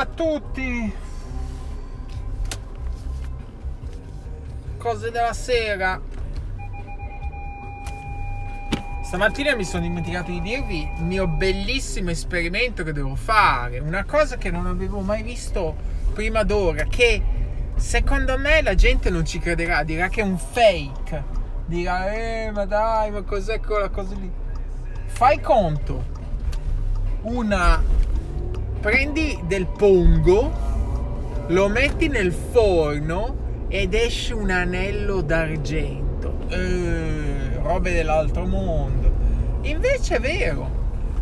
a tutti. Cose della sera. Stamattina mi sono dimenticato di dirvi il mio bellissimo esperimento che devo fare. Una cosa che non avevo mai visto prima d'ora. Che secondo me la gente non ci crederà. Dirà che è un fake. Dirà, eh, ma dai, ma cos'è quella cosa lì? Fai conto. Una prendi del pongo, lo metti nel forno ed esce un anello d'argento. Eh, robe dell'altro mondo. Invece è vero,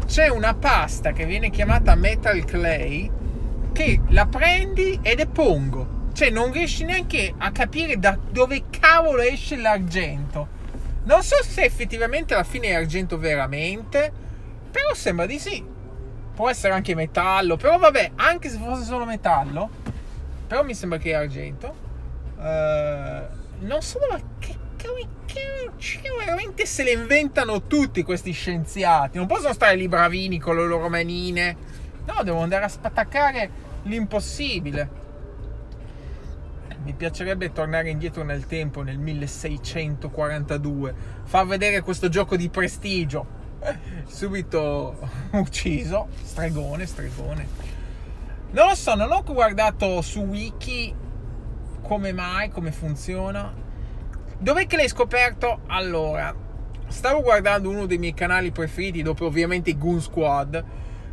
c'è una pasta che viene chiamata metal clay che la prendi ed è pongo. Cioè non riesci neanche a capire da dove cavolo esce l'argento. Non so se effettivamente alla fine è argento veramente, però sembra di sì può essere anche metallo, però vabbè, anche se fosse solo metallo, però mi sembra che è argento. Uh, non so dove che, che, veramente se le inventano tutti questi scienziati. Non possono stare lì bravini con le loro manine. No, devono andare a spattaccare l'impossibile. Mi piacerebbe tornare indietro nel tempo, nel 1642, far vedere questo gioco di prestigio subito ucciso. Stregone, stregone. Non lo so, non ho guardato su wiki come mai, come funziona. Dov'è che l'hai scoperto? Allora, stavo guardando uno dei miei canali preferiti, dopo ovviamente Goon Squad.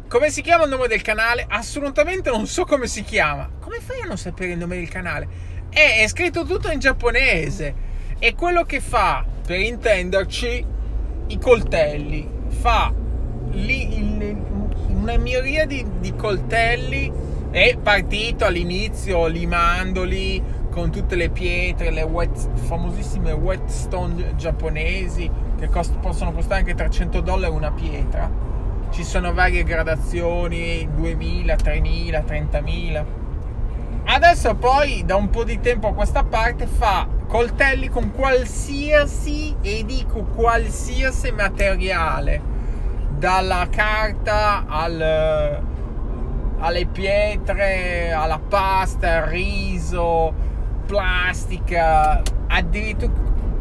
Come si chiama il nome del canale? Assolutamente non so come si chiama. Come fai a non sapere il nome del canale? È, è scritto tutto in giapponese. E quello che fa, per intenderci, i coltelli fa lì il, una miriade di coltelli è partito all'inizio limandoli con tutte le pietre, le wet, famosissime whetstone giapponesi che cost, possono costare anche 300 dollari una pietra. Ci sono varie gradazioni, 2000, 3000, 30.000. Adesso poi da un po' di tempo a questa parte fa coltelli con qualsiasi, e dico qualsiasi materiale, dalla carta al, alle pietre, alla pasta, al riso, plastica, addirittura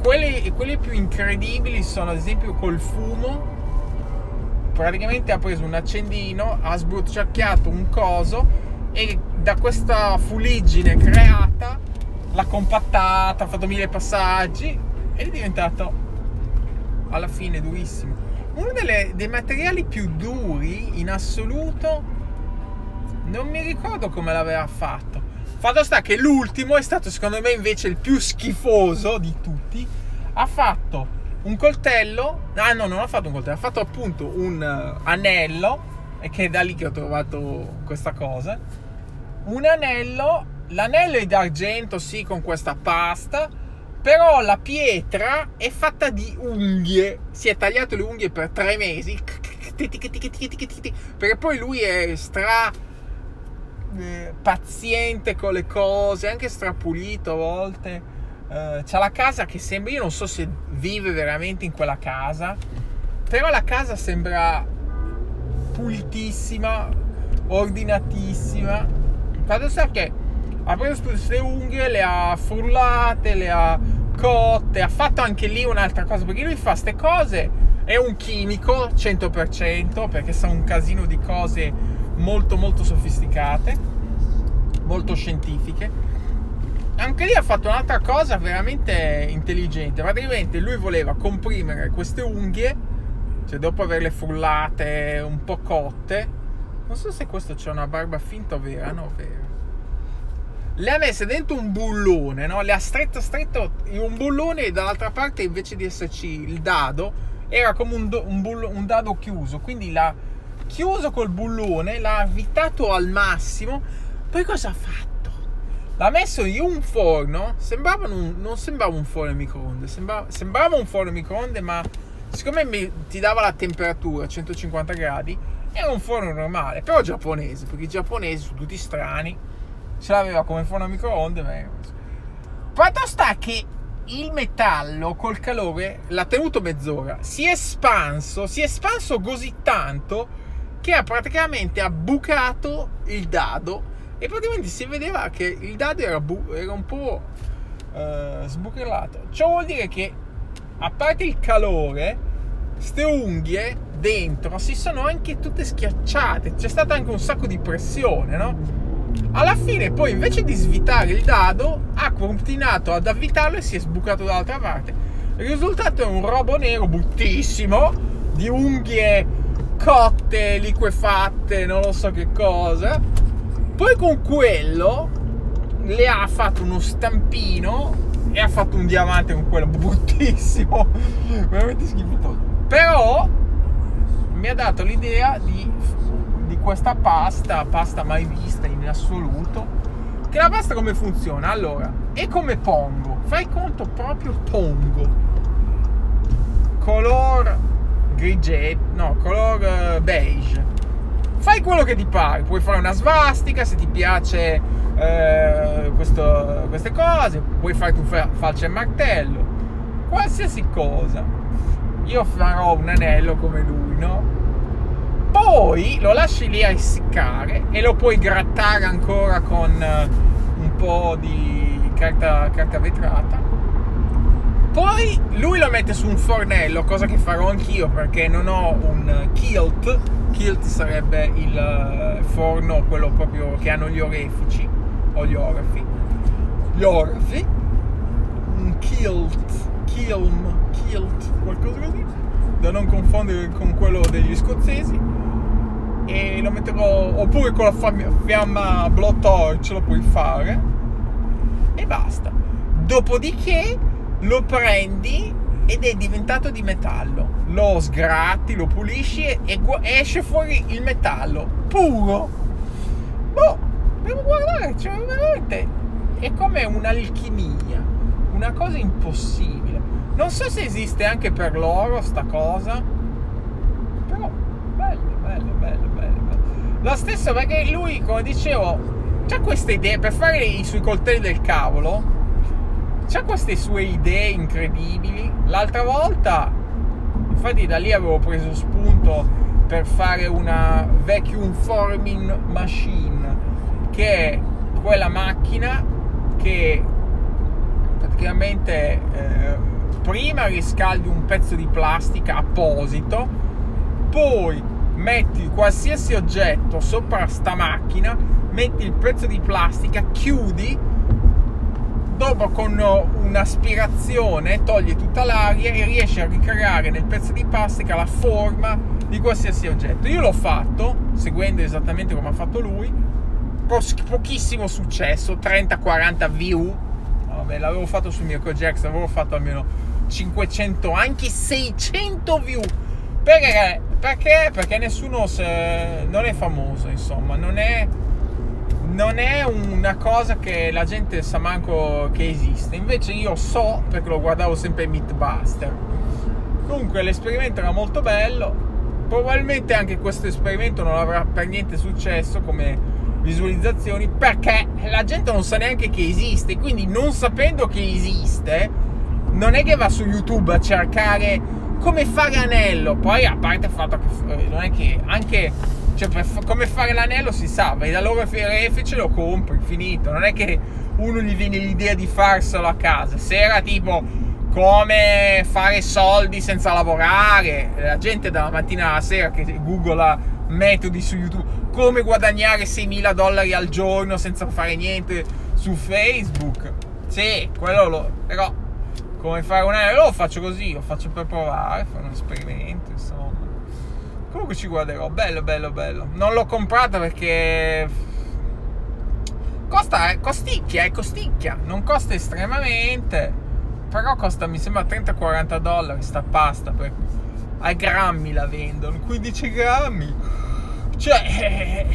quelli, quelli più incredibili sono ad esempio col fumo. Praticamente ha preso un accendino, ha sbucciacchiato un coso e da questa fuliggine creata l'ha compattata, ha fatto mille passaggi ed è diventato alla fine durissimo. Uno delle, dei materiali più duri in assoluto, non mi ricordo come l'aveva fatto. Fatto sta che l'ultimo è stato secondo me invece il più schifoso di tutti. Ha fatto un coltello, ah no, non ha fatto un coltello, ha fatto appunto un uh, anello, e che è da lì che ho trovato questa cosa. Un anello l'anello è d'argento, sì, con questa pasta, però la pietra è fatta di unghie. Si è tagliato le unghie per tre mesi, perché poi lui è stra eh, paziente con le cose, anche strapulito a volte. Uh, c'ha la casa che sembra, io non so se vive veramente in quella casa, però la casa sembra pulitissima, ordinatissima. Sta che ha preso queste unghie, le ha frullate, le ha cotte, ha fatto anche lì un'altra cosa, perché lui fa queste cose, è un chimico 100%, perché sa un casino di cose molto molto sofisticate, molto scientifiche. Anche lì ha fatto un'altra cosa veramente intelligente, praticamente lui voleva comprimere queste unghie, cioè dopo averle frullate un po' cotte, non so se questo c'è una barba finta o vera, no, vera le ha messe dentro un bullone, no? le ha stretto stretto in un bullone e dall'altra parte invece di esserci il dado era come un, do, un, bullo, un dado chiuso, quindi l'ha chiuso col bullone, l'ha avvitato al massimo, poi cosa ha fatto? L'ha messo in un forno, sembrava un, non sembrava un forno microonde, sembrava, sembrava un forno microonde ma siccome mi, ti dava la temperatura 150 gradi, era un forno normale, però giapponese, perché i giapponesi sono tutti strani ce l'aveva come forno a microonde. Ma... Fatto sta che il metallo col calore l'ha tenuto mezz'ora, si è espanso, si è espanso così tanto che ha praticamente bucato il dado e praticamente si vedeva che il dado era, bu- era un po' eh, sbuchellato. Ciò vuol dire che, a parte il calore, ste unghie dentro si sono anche tutte schiacciate. C'è stata anche un sacco di pressione, no? Alla fine, poi, invece di svitare il dado, ha continuato ad avvitarlo e si è sbucato dall'altra parte. Il risultato è un robo nero bruttissimo di unghie cotte, liquefatte, non lo so che cosa. Poi con quello le ha fatto uno stampino e ha fatto un diamante con quello bruttissimo, veramente schifoso. Però mi ha dato l'idea di, di questa pasta, pasta mai vista in assoluto. Che la pasta come funziona? Allora, è come pongo, fai conto proprio pongo. Color grigetto, no, color beige. Fai quello che ti pare, puoi fare una svastica se ti piace eh, questo, queste cose, puoi fare tu falce e martello, qualsiasi cosa. Io farò un anello come lui, no? Poi lo lasci lì a essiccare e lo puoi grattare ancora con eh, un po' di carta, carta vetrata. Poi lui lo mette su un fornello, cosa che farò anch'io perché non ho un kilt. Kilt sarebbe il eh, forno, quello proprio che hanno gli orefici o gli orafi. Gli orafi. Un kilt, kilm, kilt, qualcosa così. Da non confondere con quello degli scozzesi. E lo metterò oppure con la fiamma blowtorch lo puoi fare. E basta. Dopodiché lo prendi ed è diventato di metallo. Lo sgratti, lo pulisci e esce fuori il metallo puro. Boh, devo guardare, cioè veramente è come un'alchimia, una cosa impossibile. Non so se esiste anche per loro sta cosa, però bello, bello. bello. Lo stesso perché lui, come dicevo, ha queste idee per fare i suoi coltelli del cavolo. Ha queste sue idee incredibili. L'altra volta, infatti, da lì avevo preso spunto per fare una vacuum forming machine che è quella macchina che praticamente eh, prima riscaldi un pezzo di plastica apposito, poi metti qualsiasi oggetto sopra sta macchina, metti il pezzo di plastica, chiudi, dopo con un'aspirazione togli tutta l'aria e riesci a ricreare nel pezzo di plastica la forma di qualsiasi oggetto. Io l'ho fatto, seguendo esattamente come ha fatto lui, pochissimo successo, 30-40 view. Vabbè, l'avevo fatto su Mirko Jackson, avevo fatto almeno 500, anche 600 view. Perché? Perché? Perché nessuno se... non è famoso, insomma, non è, non è una cosa che la gente sa manco che esiste. Invece io so, perché lo guardavo sempre in Meatbuster. Comunque l'esperimento era molto bello. Probabilmente anche questo esperimento non avrà per niente successo come visualizzazioni perché la gente non sa neanche che esiste, quindi non sapendo che esiste, non è che va su YouTube a cercare come fare anello. Poi a parte il fatto che eh, non è che anche cioè, per, come fare l'anello si sa, vai da loro a Refice lo compri, finito. Non è che uno gli viene l'idea di farselo a casa. Se era tipo come fare soldi senza lavorare, la gente dalla mattina alla sera che googla metodi su YouTube come guadagnare 6.000 dollari al giorno senza fare niente su Facebook. Sì, quello lo... però come fare un aereo lo faccio così, lo faccio per provare, fare un esperimento, insomma. Comunque ci guarderò, bello, bello, bello. Non l'ho comprata perché costa, eh, costicchia, è costicchia, non costa estremamente, però costa mi sembra 30-40 dollari sta pasta, per... a grammi la vendono, 15 grammi cioè,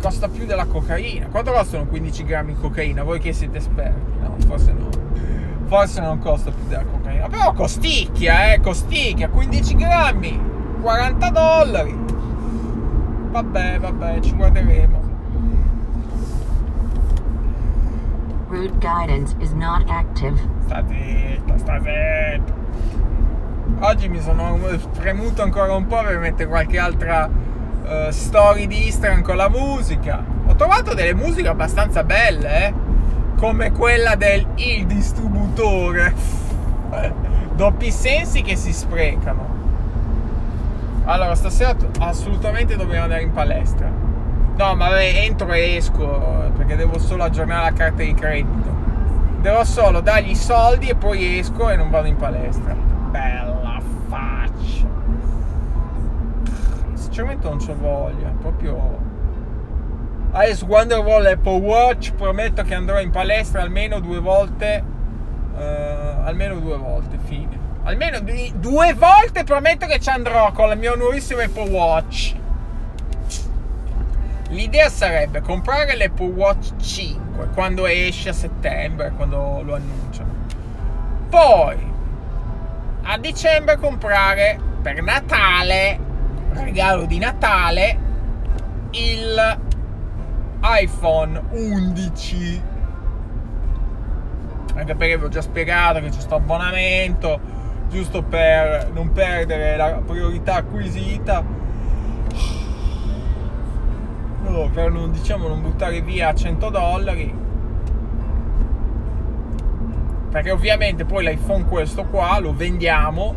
costa più della cocaina. Quanto costano 15 grammi di cocaina? Voi che siete esperti? No, forse no. Forse non costa più della cocaina. Però costicchia, eh, costicchia. 15 grammi, 40 dollari. Vabbè, vabbè, ci guarderemo. Route guidance is not active. Sta zitto, sta zitto. Oggi mi sono premuto ancora un po' per mettere qualche altra uh, story di Instagram con la musica. trovato delle musiche abbastanza belle, eh? Come quella del Il distributore. Doppi sensi che si sprecano. Allora, stasera assolutamente dobbiamo andare in palestra. No, ma vabbè, entro e esco perché devo solo aggiornare la carta di credito. Devo solo dargli i soldi e poi esco e non vado in palestra. Bella faccia. Sinceramente non c'ho voglia, proprio Quando avrò l'Apple Watch prometto che andrò in palestra almeno due volte. Uh, almeno due volte, fine. Almeno due volte prometto che ci andrò con il mio nuovissimo Apple Watch. L'idea sarebbe comprare l'Apple Watch 5 quando esce a settembre, quando lo annunciano. Poi a dicembre comprare per Natale, regalo di Natale, il iPhone 11 anche perché vi ho già spiegato che c'è questo abbonamento giusto per non perdere la priorità acquisita. No, per non, diciamo, non buttare via 100 dollari. Perché ovviamente poi l'iPhone questo qua lo vendiamo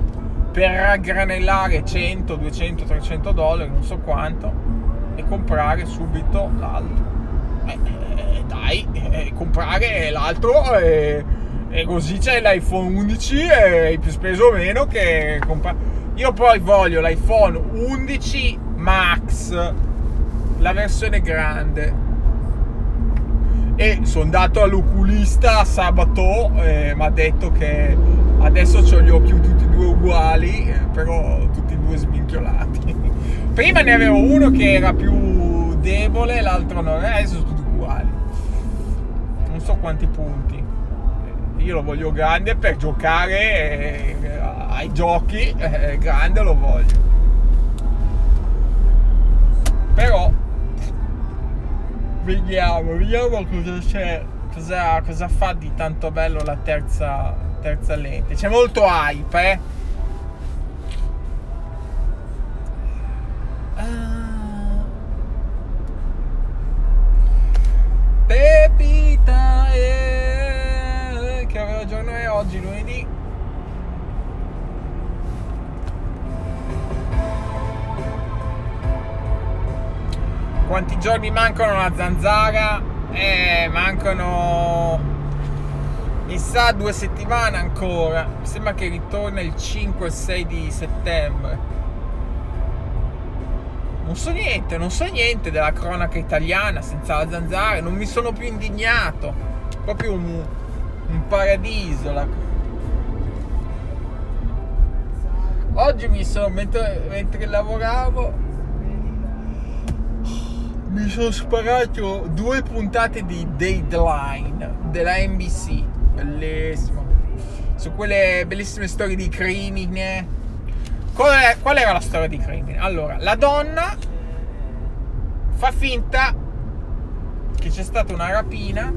per raggranellare 100, 200, 300 dollari non so quanto e comprare subito l'altro. Eh, eh, dai, eh, comprare l'altro e, e, così c'è l'iPhone 11 e più speso o meno che comprare. Io poi voglio l'iPhone 11 Max, la versione grande. E sono andato all'oculista sabato e mi ha detto che adesso ho gli occhi tutti e due uguali, eh, però tutti e due sminchiolati. Prima ne avevo uno che era più debole, l'altro no, adesso so quanti punti. Io lo voglio grande per giocare eh, ai giochi, eh, grande lo voglio. Però vediamo, vediamo cosa c'è, cosa, cosa fa di tanto bello la terza, terza lente. C'è molto hype, eh oggi lunedì. Quanti giorni mancano alla zanzara? Eh mancano mi sa due settimane ancora. Mi sembra che ritorna il 5 e 6 di settembre. Non so niente, non so niente della cronaca italiana senza la zanzara, non mi sono più indignato. Proprio un, un paradiso. La... Oggi mi sono, mentre, mentre lavoravo, mi sono sparato due puntate di Dateline della NBC, bellissimo. Su quelle bellissime storie di crimine Qual, è, qual era la storia di crimine? Allora, la donna fa finta che c'è stata una rapina,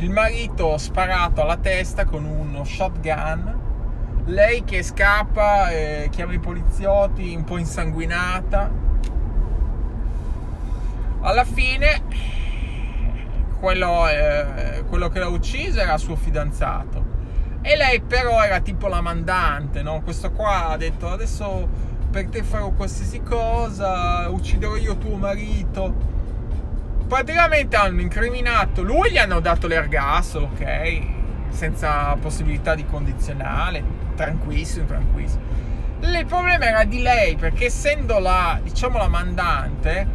il marito sparato alla testa con uno shotgun, lei che scappa, eh, chiama i poliziotti un po' insanguinata. Alla fine quello, eh, quello che l'ha uccisa era suo fidanzato e lei però era tipo la mandante, no? Questo qua ha detto adesso per te farò qualsiasi cosa, ucciderò io tuo marito. Praticamente hanno incriminato, lui gli hanno dato l'ergastolo, ok? Senza possibilità di condizionale, tranquillissimo, tranquillissimo. Il problema era di lei, perché essendo la, diciamo, la mandante,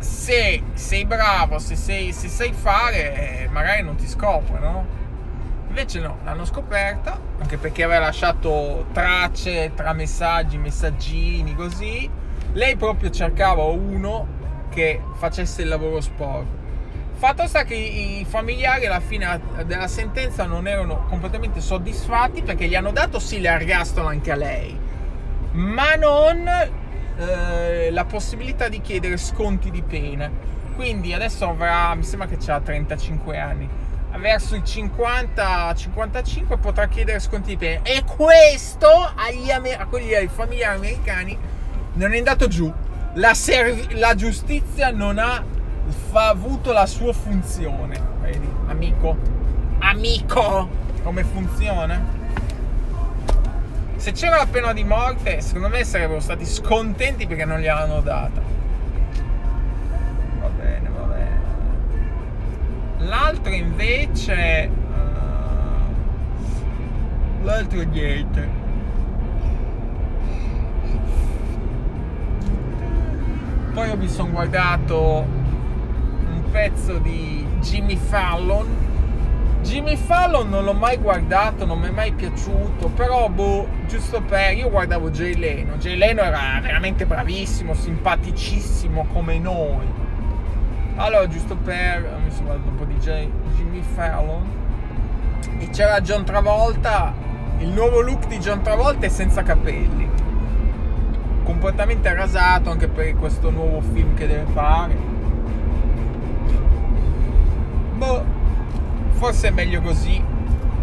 se sei bravo, se, sei, se sai fare, magari non ti scopre, no? Invece no, l'hanno scoperta, anche perché aveva lasciato tracce tra messaggi, messaggini, così. Lei proprio cercava uno che facesse il lavoro sporco. Fatto sta che i familiari alla fine della sentenza non erano completamente soddisfatti perché gli hanno dato sì l'ergastolo anche a lei, ma non eh, la possibilità di chiedere sconti di pena. Quindi adesso avrà, mi sembra che ha 35 anni verso i 50-55 potrà chiedere sconti di pena. E questo agli, a quelli ai familiari americani non è andato giù. La, serv- la giustizia non ha fa avuto la sua funzione. Vedi, amico? Amico! Come funziona? Se c'era la pena di morte, secondo me sarebbero stati scontenti perché non gliel'hanno data. Va bene, va bene. L'altro invece... Uh, l'altro niente. Poi mi sono guardato un pezzo di Jimmy Fallon Jimmy Fallon non l'ho mai guardato, non mi è mai piaciuto, però boh, giusto per... Io guardavo Jay Leno, Jay Leno era veramente bravissimo, simpaticissimo come noi. Allora, giusto per... mi sono guardato un po' di Jay, Jimmy Fallon. E c'era John Travolta, il nuovo look di John Travolta è senza capelli. Completamente rasato anche per questo nuovo film che deve fare. Boh forse è meglio così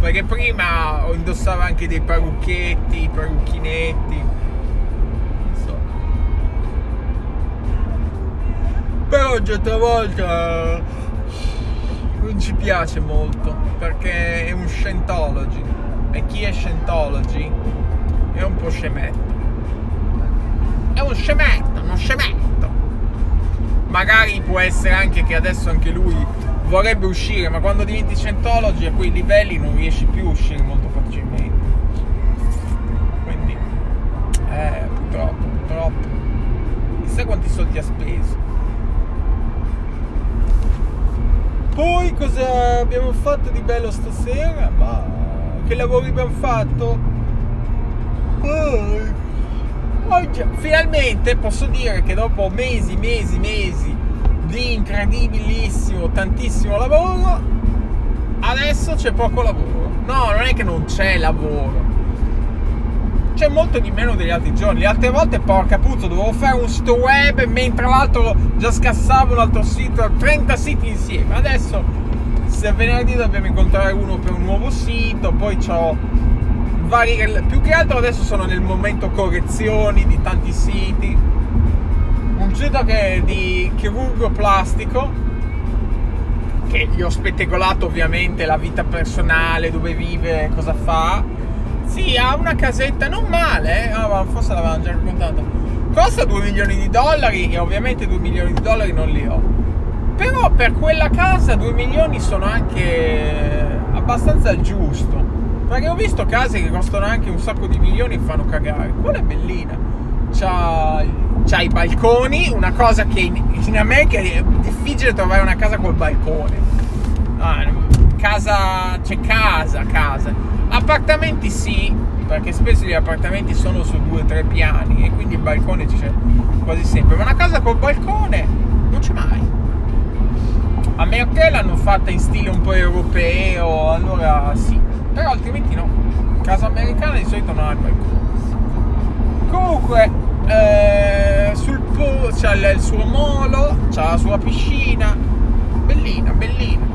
perché prima indossava anche dei parrucchetti, parrucchinetti. Non so. Però già volta non ci piace molto perché è un Scientology e chi è Scientology è un po' scemetto. Un scemetto, uno scemetto. Magari può essere anche che adesso anche lui vorrebbe uscire, ma quando diventi Scientology a quei livelli non riesci più a uscire molto facilmente. Quindi, eh, purtroppo, purtroppo. Chissà quanti soldi ha speso. Poi cosa abbiamo fatto di bello stasera? Ma che lavori abbiamo fatto? Poi, oggi, finalmente posso dire che dopo mesi, mesi, mesi di incredibilissimo, tantissimo lavoro, adesso c'è poco lavoro. No, non è che non c'è lavoro. C'è molto di meno degli altri giorni. Le altre volte, porca puzza, dovevo fare un sito web mentre l'altro già scassavo un altro sito, 30 siti insieme. Adesso, se venerdì dobbiamo incontrare uno per un nuovo sito, poi ho vari... Più che altro adesso sono nel momento correzioni di tanti siti un sito che è di chirurgo plastico che gli ho spettacolato ovviamente la vita personale, dove vive, cosa fa. Sì, ha una casetta non male, eh? oh, forse l'avevamo già raccontato. Costa 2 milioni di dollari e ovviamente 2 milioni di dollari non li ho. Però per quella casa 2 milioni sono anche abbastanza giusto. Perché ho visto case che costano anche un sacco di milioni e fanno cagare. Quella è bellina. C'ha c'ha i balconi, una cosa che in, in America è difficile trovare una casa col balcone. Ah, casa, c'è casa, casa. Appartamenti sì, perché spesso gli appartamenti sono su due o tre piani e quindi il balcone c'è quasi sempre. Ma una casa col balcone non c'è mai. A che l'hanno fatta in stile un po' europeo, allora sì. Però altrimenti no. Casa americana di solito non ha il balcone. Comunque, eh, sul po- c'ha il suo molo, c'ha la sua piscina, bellina, bellina.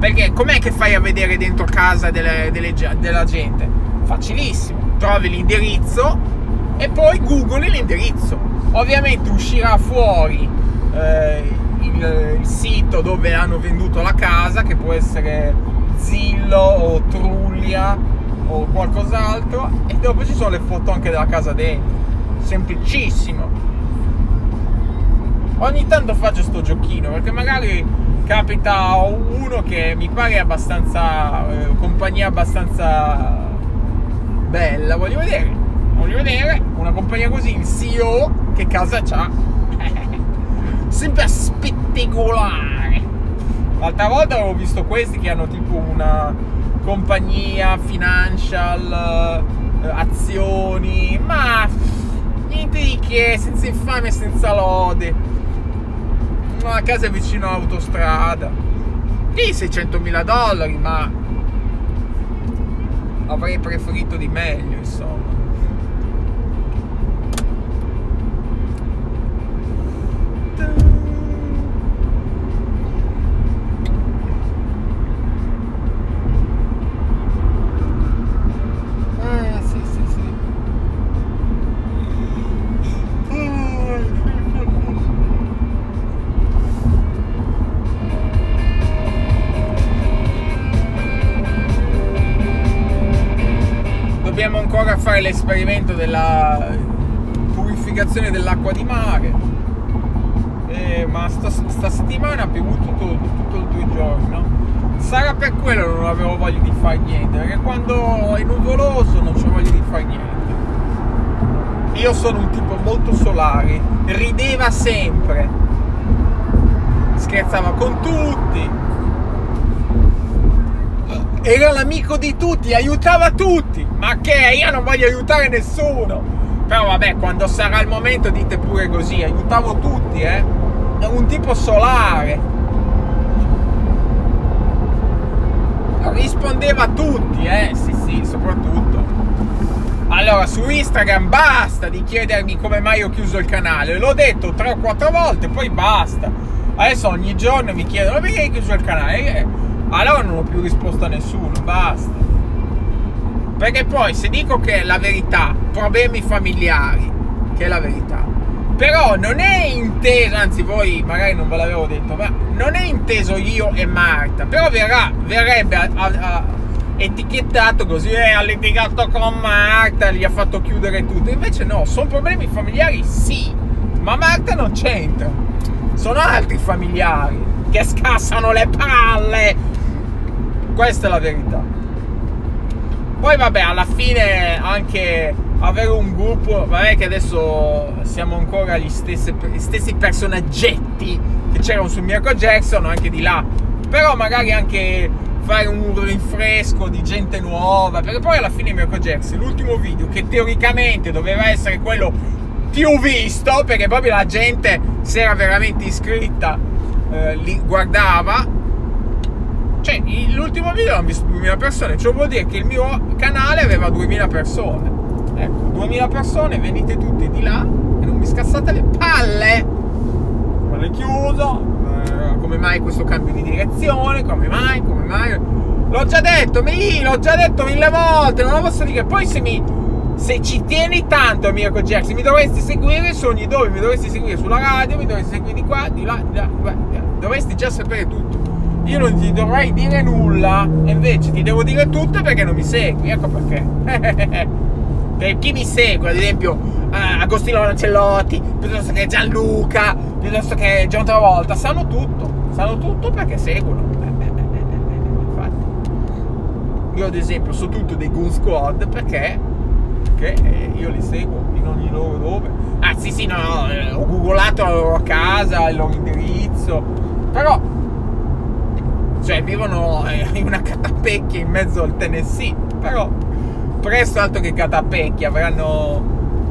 Perché com'è che fai a vedere dentro casa delle, delle, della gente? Facilissimo, trovi l'indirizzo e poi googli l'indirizzo. Ovviamente uscirà fuori eh, il, il sito dove hanno venduto la casa, che può essere Zillo o Trullia o qualcos'altro, e dopo ci sono le foto anche della casa dentro semplicissimo. Ogni tanto faccio sto giochino perché magari capita uno che mi pare abbastanza eh, compagnia abbastanza bella, voglio vedere. Voglio vedere una compagnia così, il CEO che casa c'ha. Sempre spettacolare. L'altra volta avevo visto questi che hanno tipo una compagnia financial, eh, azioni, ma niente di che, senza infame e senza lode. Una casa vicino all'autostrada. Sì, 600 mila dollari, ma avrei preferito di meglio, insomma. Fare l'esperimento della purificazione dell'acqua di mare. Eh, ma sta, sta, settimana ha bevuto tutto, tutto il due giorni, no? Sarà per quello che non avevo voglia di fare niente, perché quando è nuvoloso non ho voglia di fare niente. Io sono un tipo molto solare, rideva sempre, scherzava con tutti, era l'amico di tutti, aiutava tutti. Ma che? Io non voglio aiutare nessuno. Però vabbè, quando sarà il momento dite pure così, aiutavo tutti, eh. È un tipo solare. Rispondeva a tutti, eh. Sì, sì, soprattutto. Allora, su Instagram basta di chiedermi come mai ho chiuso il canale. L'ho detto 3 o 4 volte, poi basta. Adesso ogni giorno mi chiedono perché hai chiuso il canale. Allora non ho più risposto a nessuno, basta. Perché poi se dico che è la verità, problemi familiari, che è la verità, però non è inteso, anzi voi magari non ve l'avevo detto, ma non è inteso io e Marta, però verrà, verrebbe a, a, a etichettato così, eh, ha litigato con Marta, gli ha fatto chiudere tutto, invece no, sono problemi familiari sì, ma Marta non c'entra, sono altri familiari che scassano le palle questa è la verità. Poi vabbè, alla fine anche avere un gruppo, vabbè che adesso siamo ancora gli stessi, gli stessi personaggetti che c'erano su Mirko Jackson, anche di là. Però magari anche fare un rinfresco di gente nuova, perché poi alla fine Mirko Jackson, l'ultimo video che teoricamente doveva essere quello più visto, perché proprio la gente si era veramente iscritta, eh, li guardava, cioè, l'ultimo video hanno visto 2000 persone, ciò vuol dire che il mio canale aveva 2000 persone. Ecco, 2000 persone, venite tutti di là e non mi scassate le palle. Ma l'ho chiuso, eh, come mai questo cambio di direzione, come mai, come mai. L'ho già detto, mi, l'ho già detto mille volte, non lo posso dire. Poi se mi, se ci tieni tanto Mirko Jackson, mi dovresti seguire su ogni dove, mi dovresti seguire sulla radio, mi dovresti seguire di qua, di là, di là, di là. dovresti già sapere tutto io non ti dovrei dire nulla e invece ti devo dire tutto perché non mi segui, ecco perché. per chi mi segue, ad esempio eh, Agostino Lancellotti, piuttosto che Gianluca, piuttosto che John Travolta, sanno tutto, sanno tutto perché seguono. Infatti. Io ad esempio so tutto dei Goon Squad perché, perché io li seguo in ogni loro dove. Ah sì sì no, no eh, ho googolato la loro casa, il loro indirizzo, però cioè vivono eh, in una catapecchia in mezzo al Tennessee, però presto altro che catapecchia, avranno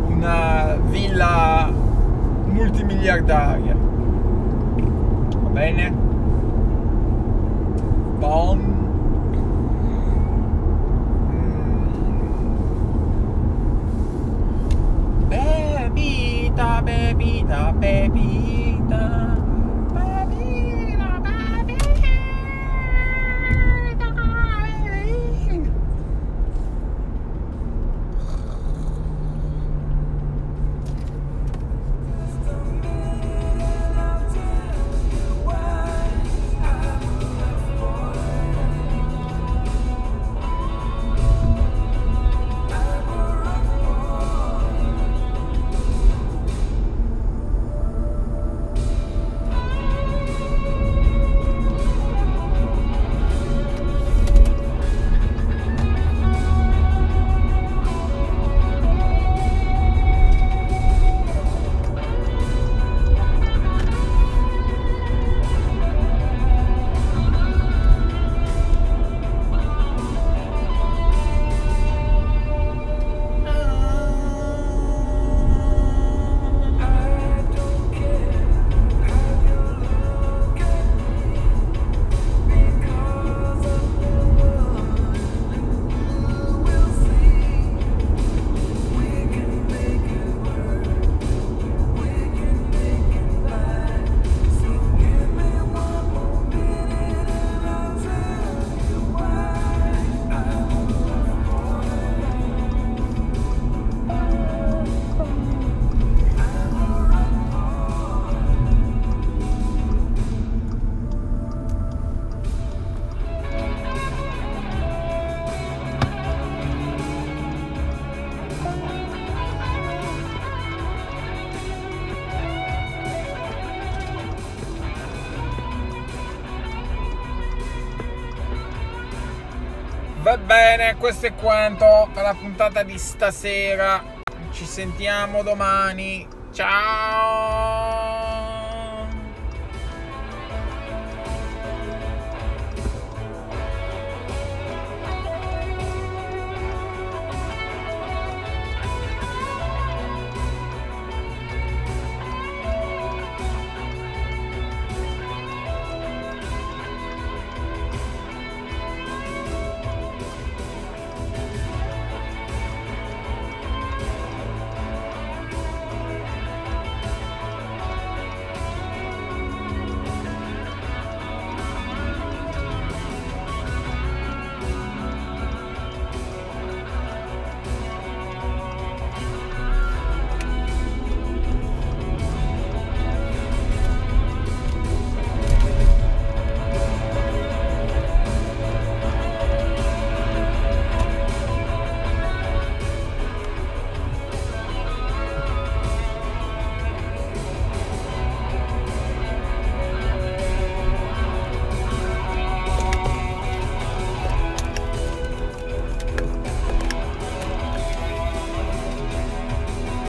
una villa multimiliardaria. Va bene? Bon. Bene, questo è quanto per la puntata di stasera. Ci sentiamo domani. Ciao!